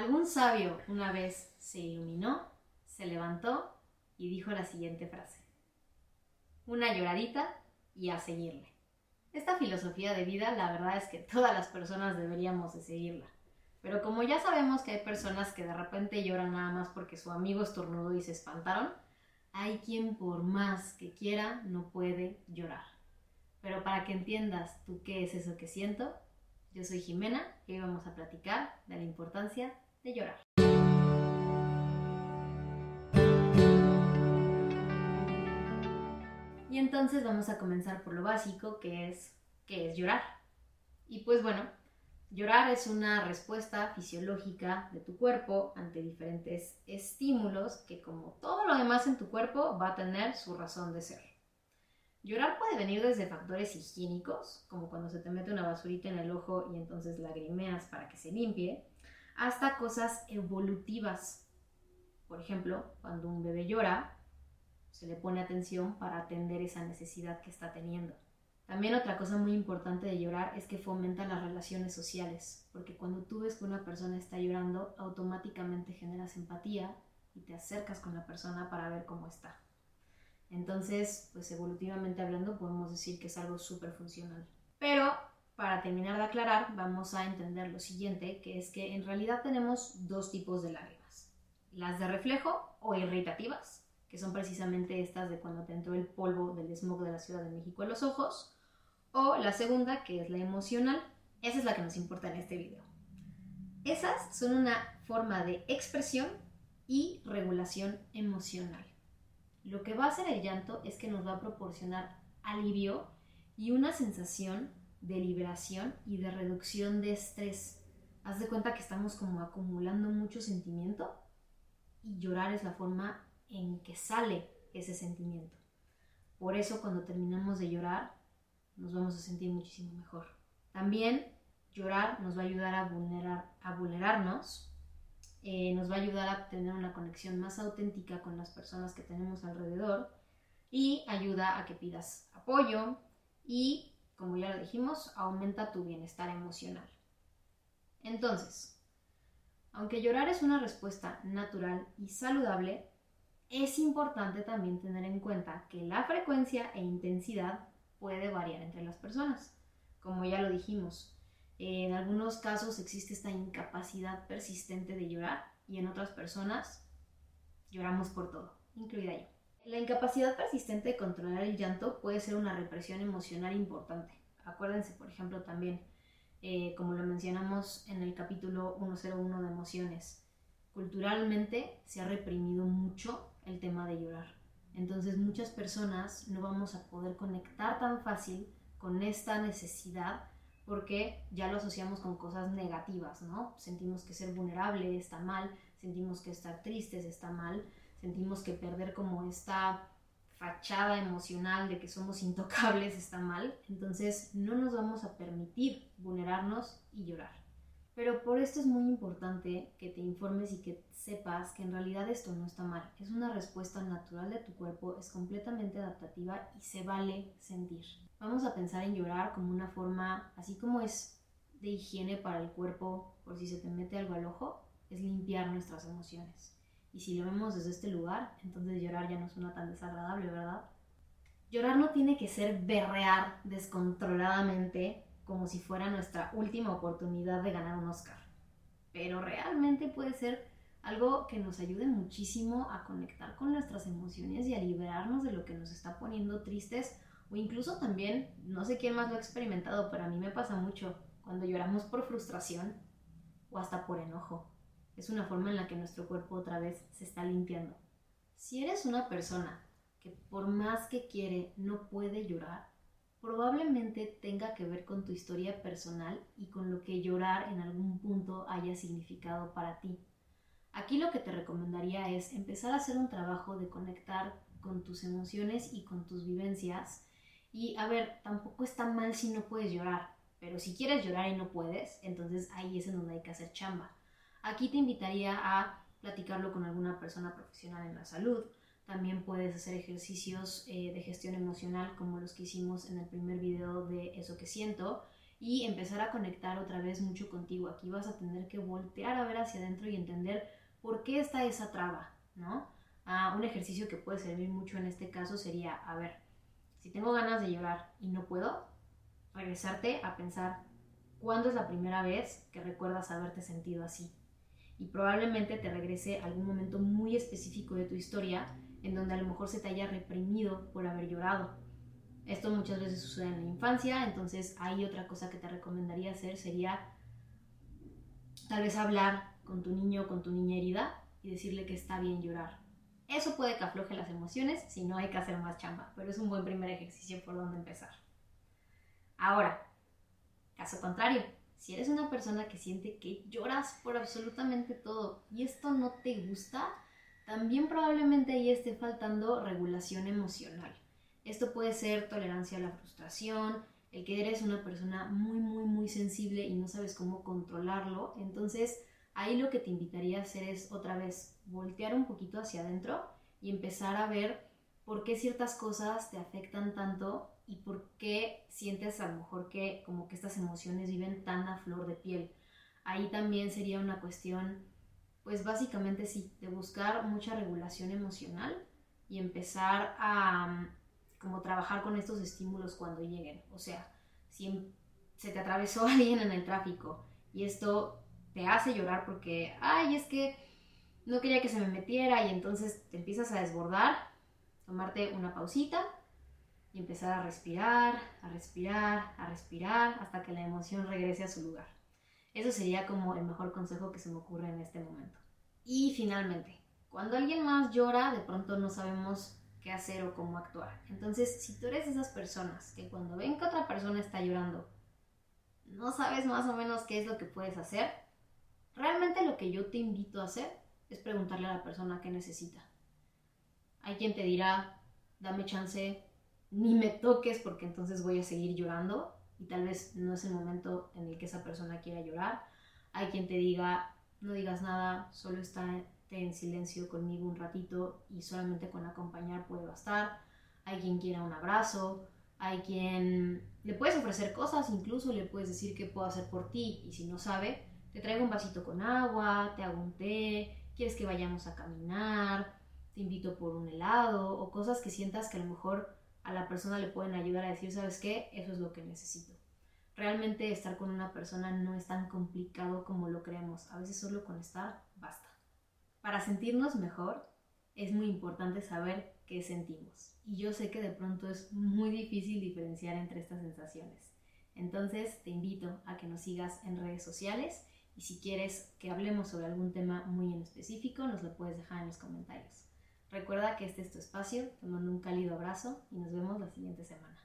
Algún sabio una vez se iluminó, se levantó y dijo la siguiente frase. Una lloradita y a seguirle. Esta filosofía de vida la verdad es que todas las personas deberíamos de seguirla. Pero como ya sabemos que hay personas que de repente lloran nada más porque su amigo estornudó y se espantaron, hay quien por más que quiera no puede llorar. Pero para que entiendas tú qué es eso que siento, yo soy Jimena y hoy vamos a platicar de la importancia de llorar. Y entonces vamos a comenzar por lo básico, que es qué es llorar. Y pues bueno, llorar es una respuesta fisiológica de tu cuerpo ante diferentes estímulos que como todo lo demás en tu cuerpo va a tener su razón de ser. Llorar puede venir desde factores higiénicos, como cuando se te mete una basurita en el ojo y entonces lagrimeas para que se limpie, hasta cosas evolutivas. Por ejemplo, cuando un bebé llora, se le pone atención para atender esa necesidad que está teniendo. También otra cosa muy importante de llorar es que fomenta las relaciones sociales, porque cuando tú ves que una persona está llorando, automáticamente generas empatía y te acercas con la persona para ver cómo está. Entonces, pues evolutivamente hablando, podemos decir que es algo súper funcional. Pero, para terminar de aclarar, vamos a entender lo siguiente, que es que en realidad tenemos dos tipos de lágrimas. Las de reflejo o irritativas, que son precisamente estas de cuando te entró el polvo del smog de la Ciudad de México en los ojos, o la segunda, que es la emocional, esa es la que nos importa en este video. Esas son una forma de expresión y regulación emocional. Lo que va a hacer el llanto es que nos va a proporcionar alivio y una sensación de liberación y de reducción de estrés. Haz de cuenta que estamos como acumulando mucho sentimiento y llorar es la forma en que sale ese sentimiento. Por eso cuando terminamos de llorar nos vamos a sentir muchísimo mejor. También llorar nos va a ayudar a, vulnerar, a vulnerarnos eh, nos va a ayudar a tener una conexión más auténtica con las personas que tenemos alrededor y ayuda a que pidas apoyo y, como ya lo dijimos, aumenta tu bienestar emocional. Entonces, aunque llorar es una respuesta natural y saludable, es importante también tener en cuenta que la frecuencia e intensidad puede variar entre las personas. Como ya lo dijimos, en algunos casos existe esta incapacidad persistente de llorar y en otras personas lloramos por todo, incluida yo. La incapacidad persistente de controlar el llanto puede ser una represión emocional importante. Acuérdense, por ejemplo, también, eh, como lo mencionamos en el capítulo 101 de emociones, culturalmente se ha reprimido mucho el tema de llorar. Entonces muchas personas no vamos a poder conectar tan fácil con esta necesidad porque ya lo asociamos con cosas negativas, ¿no? Sentimos que ser vulnerable está mal, sentimos que estar tristes está mal, sentimos que perder como esta fachada emocional de que somos intocables está mal, entonces no nos vamos a permitir vulnerarnos y llorar. Pero por esto es muy importante que te informes y que sepas que en realidad esto no está mal. Es una respuesta natural de tu cuerpo, es completamente adaptativa y se vale sentir. Vamos a pensar en llorar como una forma, así como es de higiene para el cuerpo por si se te mete algo al ojo, es limpiar nuestras emociones. Y si lo vemos desde este lugar, entonces llorar ya no suena tan desagradable, ¿verdad? Llorar no tiene que ser berrear descontroladamente como si fuera nuestra última oportunidad de ganar un Oscar. Pero realmente puede ser algo que nos ayude muchísimo a conectar con nuestras emociones y a liberarnos de lo que nos está poniendo tristes o incluso también, no sé quién más lo ha experimentado, pero a mí me pasa mucho cuando lloramos por frustración o hasta por enojo. Es una forma en la que nuestro cuerpo otra vez se está limpiando. Si eres una persona que por más que quiere no puede llorar, probablemente tenga que ver con tu historia personal y con lo que llorar en algún punto haya significado para ti. Aquí lo que te recomendaría es empezar a hacer un trabajo de conectar con tus emociones y con tus vivencias y a ver, tampoco está mal si no puedes llorar, pero si quieres llorar y no puedes, entonces ahí es en donde hay que hacer chamba. Aquí te invitaría a platicarlo con alguna persona profesional en la salud. También puedes hacer ejercicios eh, de gestión emocional como los que hicimos en el primer video de Eso que siento. y empezar a conectar otra vez mucho contigo. Aquí vas a tener que voltear a ver hacia adentro y entender por qué está esa traba, ¿no? Ah, un ejercicio que puede servir mucho en este caso sería, a ver, si tengo ganas de llorar y no puedo, regresarte a pensar cuándo es la primera vez que recuerdas haberte sentido así. Y probablemente te regrese algún momento muy específico de tu historia en donde a lo mejor se te haya reprimido por haber llorado. Esto muchas veces sucede en la infancia, entonces hay otra cosa que te recomendaría hacer sería tal vez hablar con tu niño o con tu niña herida y decirle que está bien llorar. Eso puede que afloje las emociones, si no hay que hacer más chamba, pero es un buen primer ejercicio por donde empezar. Ahora, caso contrario, si eres una persona que siente que lloras por absolutamente todo y esto no te gusta, también probablemente ahí esté faltando regulación emocional. Esto puede ser tolerancia a la frustración, el que eres una persona muy, muy, muy sensible y no sabes cómo controlarlo. Entonces, ahí lo que te invitaría a hacer es otra vez voltear un poquito hacia adentro y empezar a ver por qué ciertas cosas te afectan tanto y por qué sientes a lo mejor que como que estas emociones viven tan a flor de piel. Ahí también sería una cuestión, pues básicamente sí, de buscar mucha regulación emocional y empezar a mm, como trabajar con estos estímulos cuando lleguen. O sea, si se te atravesó alguien en el tráfico y esto te hace llorar porque, ay, es que no quería que se me metiera y entonces te empiezas a desbordar, tomarte una pausita y empezar a respirar, a respirar, a respirar hasta que la emoción regrese a su lugar. Eso sería como el mejor consejo que se me ocurre en este momento. Y finalmente, cuando alguien más llora, de pronto no sabemos qué hacer o cómo actuar. Entonces, si tú eres de esas personas que cuando ven que otra persona está llorando, no sabes más o menos qué es lo que puedes hacer, realmente lo que yo te invito a hacer es preguntarle a la persona qué necesita. Hay quien te dirá, dame chance, ni me toques porque entonces voy a seguir llorando y tal vez no es el momento en el que esa persona quiera llorar. Hay quien te diga, no digas nada, solo está en silencio conmigo un ratito y solamente con acompañar puede bastar. Hay quien quiera un abrazo, hay quien le puedes ofrecer cosas, incluso le puedes decir qué puedo hacer por ti y si no sabe, te traigo un vasito con agua, te hago un té, quieres que vayamos a caminar, te invito por un helado o cosas que sientas que a lo mejor a la persona le pueden ayudar a decir, ¿sabes qué? Eso es lo que necesito. Realmente estar con una persona no es tan complicado como lo creemos. A veces solo con estar basta. Para sentirnos mejor es muy importante saber qué sentimos. Y yo sé que de pronto es muy difícil diferenciar entre estas sensaciones. Entonces te invito a que nos sigas en redes sociales y si quieres que hablemos sobre algún tema muy en específico, nos lo puedes dejar en los comentarios. Recuerda que este es tu espacio, te mando un cálido abrazo y nos vemos la siguiente semana.